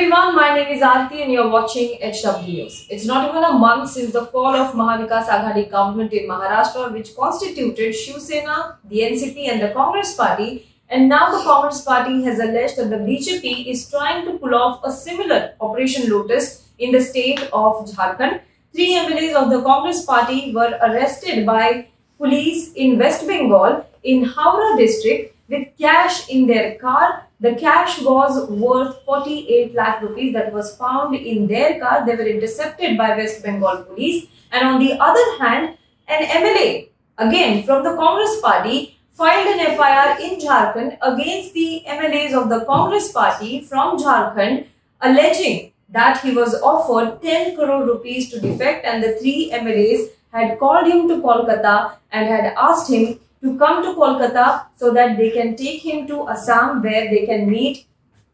everyone, my name is Aarti and you're watching HW News. It's not even a month since the fall of Mahavikas Aghadi government in Maharashtra which constituted Shiv Sena, the NCP and the Congress party and now the Congress party has alleged that the BJP is trying to pull off a similar Operation Lotus in the state of Jharkhand. Three MLAs of the Congress party were arrested by police in West Bengal in Howrah district with cash in their car the cash was worth 48 lakh rupees that was found in their car. They were intercepted by West Bengal police. And on the other hand, an MLA, again from the Congress party, filed an FIR in Jharkhand against the MLAs of the Congress party from Jharkhand, alleging that he was offered 10 crore rupees to defect and the three MLAs had called him to Kolkata and had asked him to come to Kolkata so that they can take him to Assam where they can meet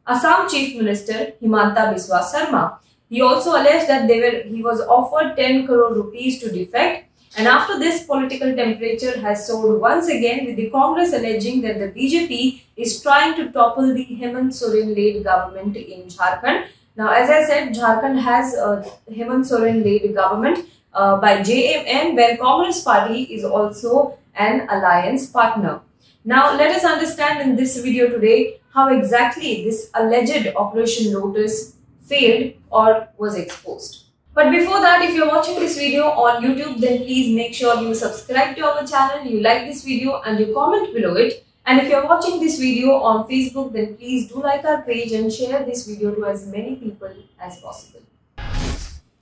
Assam Chief Minister Himanta Biswa Sarma. He also alleged that they were he was offered 10 crore rupees to defect and after this political temperature has soared once again with the Congress alleging that the BJP is trying to topple the Hemant Soren led government in Jharkhand. Now as I said Jharkhand has a Hemant Soren led government uh, by JMM where Congress party is also an alliance partner. Now let us understand in this video today how exactly this alleged Operation Lotus failed or was exposed. But before that, if you're watching this video on YouTube, then please make sure you subscribe to our channel, you like this video and you comment below it. And if you're watching this video on Facebook, then please do like our page and share this video to as many people as possible.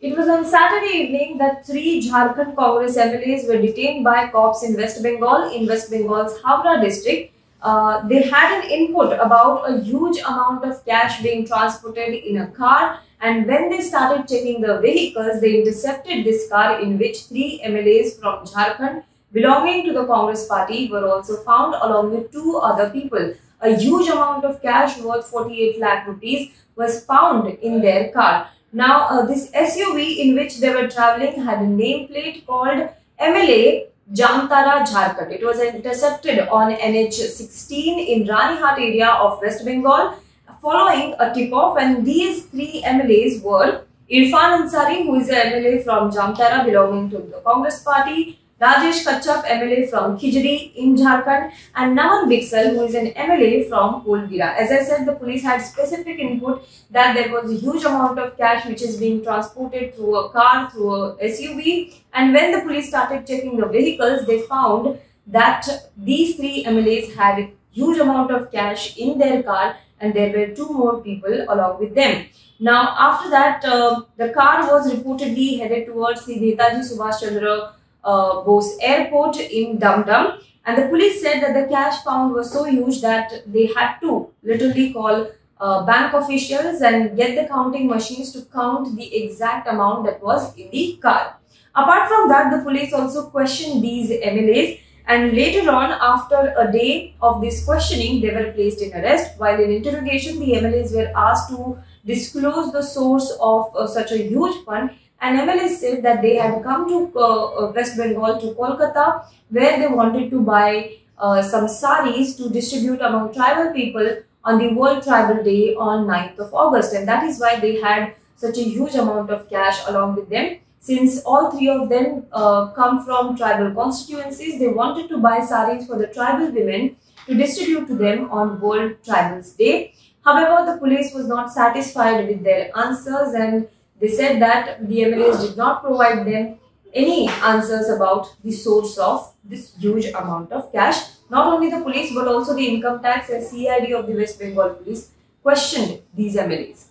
It was on Saturday evening that three Jharkhand Congress MLAs were detained by cops in West Bengal, in West Bengal's Howrah district. Uh, they had an input about a huge amount of cash being transported in a car and when they started checking the vehicles, they intercepted this car in which three MLAs from Jharkhand belonging to the Congress party were also found along with two other people. A huge amount of cash worth 48 lakh rupees was found in their car. Now, uh, this SUV in which they were traveling had a nameplate called MLA Jamtara Jharkhand. It was intercepted on NH16 in Ranihat area of West Bengal following a tip-off and these three MLAs were Irfan Ansari who is an MLA from Jamtara belonging to the Congress party, Rajesh Kachap, MLA from Khijri in Jharkhand and Naman Bixal who is an MLA from Kolebira. As I said, the police had specific input that there was a huge amount of cash which is being transported through a car, through a SUV and when the police started checking the vehicles, they found that these three MLAs had a huge amount of cash in their car and there were two more people along with them. Now, after that, uh, the car was reportedly headed towards the Netaji Subhash Chandra uh, Bose airport in Dum Dum. And the police said that the cash found was so huge that they had to literally call uh, bank officials and get the counting machines to count the exact amount that was in the car. Apart from that, the police also questioned these MLAs and later on, after a day of this questioning, they were placed in arrest. While in interrogation, the MLAs were asked to disclose the source of uh, such a huge fund and MLA said that they had come to uh, uh, West Bengal to Kolkata where they wanted to buy uh, some saris to distribute among tribal people on the World Tribal Day on 9th of August and that is why they had such a huge amount of cash along with them. Since all three of them uh, come from tribal constituencies, they wanted to buy saris for the tribal women to distribute to them on World Tribals Day. However, the police was not satisfied with their answers and they said that the MLAs did not provide them any answers about the source of this huge amount of cash. Not only the police but also the income tax and CID of the West Bengal police questioned these MLAs.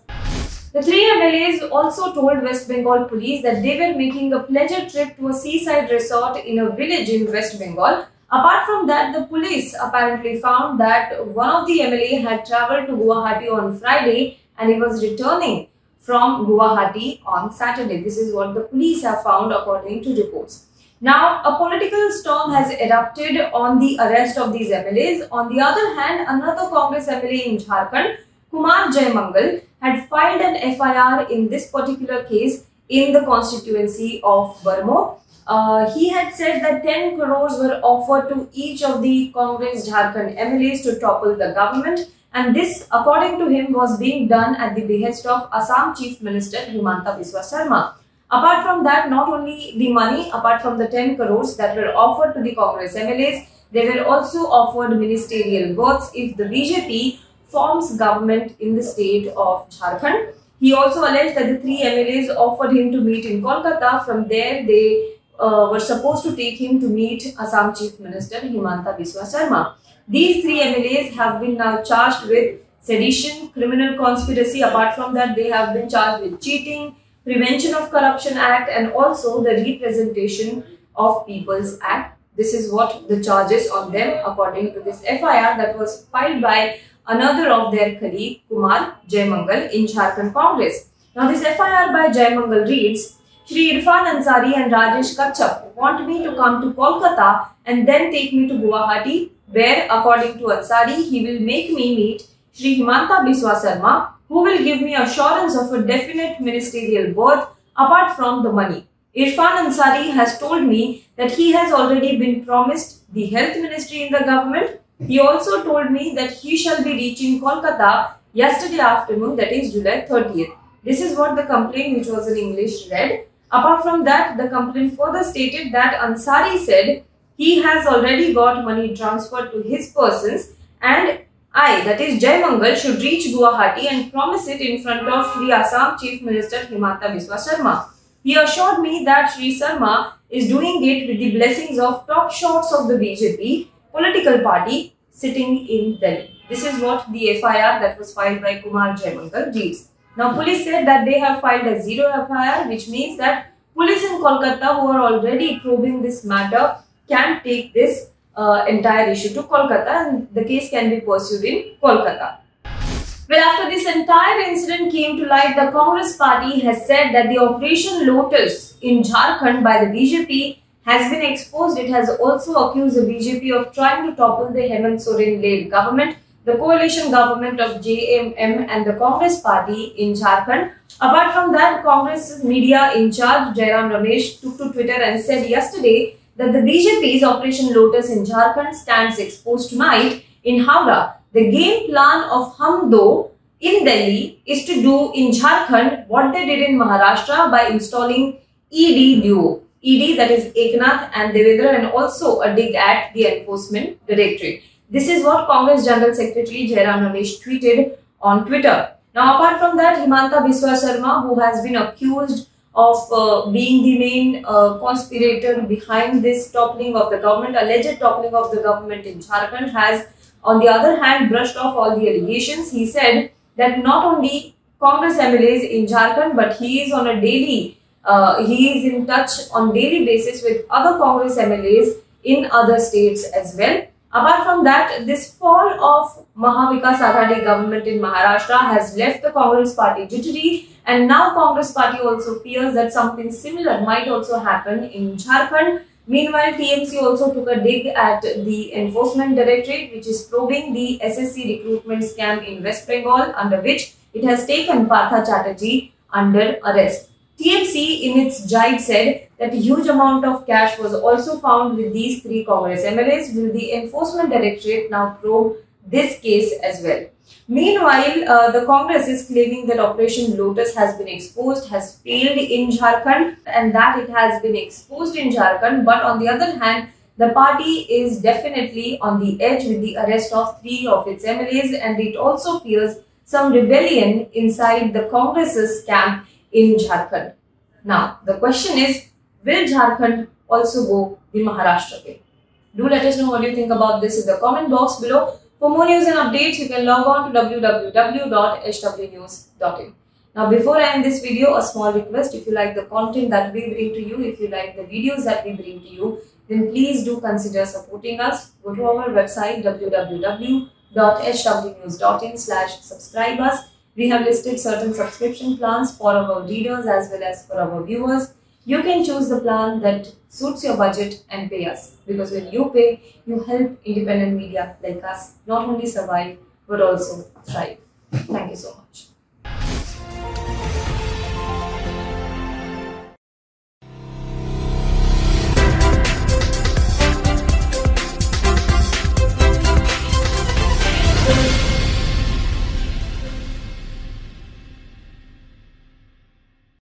The three MLAs also told West Bengal police that they were making a pleasure trip to a seaside resort in a village in West Bengal. Apart from that, the police apparently found that one of the MLA had travelled to Guwahati on Friday and he was returning from Guwahati on Saturday. This is what the police have found according to reports. Now, a political storm has erupted on the arrest of these MLAs. On the other hand, another Congress MLA in Jharkhand, Kumar Jaimangal, had filed an FIR in this particular case in the constituency of Bermo. Uh, he had said that 10 crores were offered to each of the Congress Jharkhand MLAs to topple the government and this, according to him, was being done at the behest of Assam Chief Minister Himanta Biswa Sarma. Apart from that, not only the money, apart from the 10 crores that were offered to the Congress MLAs, they were also offered ministerial berths if the BJP forms government in the state of Jharkhand. He also alleged that the three MLAs offered him to meet in Kolkata. From there, they uh, were supposed to take him to meet Assam Chief Minister Himanta Biswa Sarma. These three MLAs have been now charged with sedition, criminal conspiracy. Apart from that, they have been charged with cheating, Prevention of Corruption Act and also the Representation of People's Act. This is what the charges on them according to this FIR that was filed by another of their colleague Kumar Jaimangal in Jharkhand Congress. Now this FIR by Jaimangal reads, Shri Irfan Ansari and Rajesh Kachap want me to come to Kolkata and then take me to Guwahati where according to Ansari he will make me meet Shri Himanta Biswa Sarma who will give me assurance of a definite ministerial berth apart from the money. Irfan Ansari has told me that he has already been promised the health ministry in the government. He also told me that he shall be reaching Kolkata yesterday afternoon, that is July 30th. This is what the complaint, which was in English, read. Apart from that, the complaint further stated that Ansari said he has already got money transferred to his persons and I, that is Jai Mangal, should reach Guwahati and promise it in front of Sri Assam Chief Minister Himanta Biswa Sarma. He assured me that Sri Sarma is doing it with the blessings of top shots of the BJP political party sitting in Delhi. This is what the FIR that was filed by Kumar Jaimangal reads. Now, police said that they have filed a zero FIR, which means that police in Kolkata who are already probing this matter can take this uh, entire issue to Kolkata and the case can be pursued in Kolkata. Well, after this entire incident came to light, the Congress party has said that the Operation Lotus in Jharkhand by the BJP has been exposed. It has also accused the BJP of trying to topple the Hemant Soren-led government, the coalition government of JMM and the Congress party in Jharkhand. Apart from that, Congress media in charge Jairam Ramesh took to Twitter and said yesterday that the BJP's Operation Lotus in Jharkhand stands exposed tonight in Howrah. The game plan of Hum Do in Delhi is to do in Jharkhand what they did in Maharashtra by installing ED duo. ED that is Eknath and Devendra and also a dig at the Enforcement Directorate. This is what Congress General Secretary Jairam Ramesh tweeted on Twitter. Now apart from that, Himanta Biswa Sarma who has been accused of uh, being the main uh, conspirator behind this toppling of the government, alleged toppling of the government in Jharkhand, has on the other hand brushed off all the allegations. He said that not only Congress MLAs in Jharkhand, but he is on a daily, uh, he is in touch on daily basis with other Congress MLAs in other states as well. Apart from that, this fall of Mahavikas Aghadi government in Maharashtra has left the Congress party jittery and now Congress party also fears that something similar might also happen in Jharkhand. Meanwhile, TMC also took a dig at the Enforcement Directorate which is probing the SSC recruitment scam in West Bengal under which it has taken Partha Chatterjee under arrest. TMC in its jibe said that a huge amount of cash was also found with these three Congress MLAs. Will the Enforcement Directorate now probe this case as well? Meanwhile, uh, the Congress is claiming that Operation Lotus has been exposed, has failed in Jharkhand and that it has been exposed in Jharkhand. But on the other hand, the party is definitely on the edge with the arrest of three of its MLAs and it also fears some rebellion inside the Congress's camp in Jharkhand. Now, the question is, will Jharkhand also go the Maharashtra? Do let us know what you think about this in the comment box below. For more news and updates, you can log on to www.hwnews.in. Now, before I end this video, a small request. If you like the content that we bring to you, if you like the videos that we bring to you, then please do consider supporting us. Go to our website www.hwnews.in slash subscribe us. We have listed certain subscription plans for our readers as well as for our viewers. You can choose the plan that suits your budget and pay us because when you pay, you help independent media like us not only survive but also thrive. Thank you so much.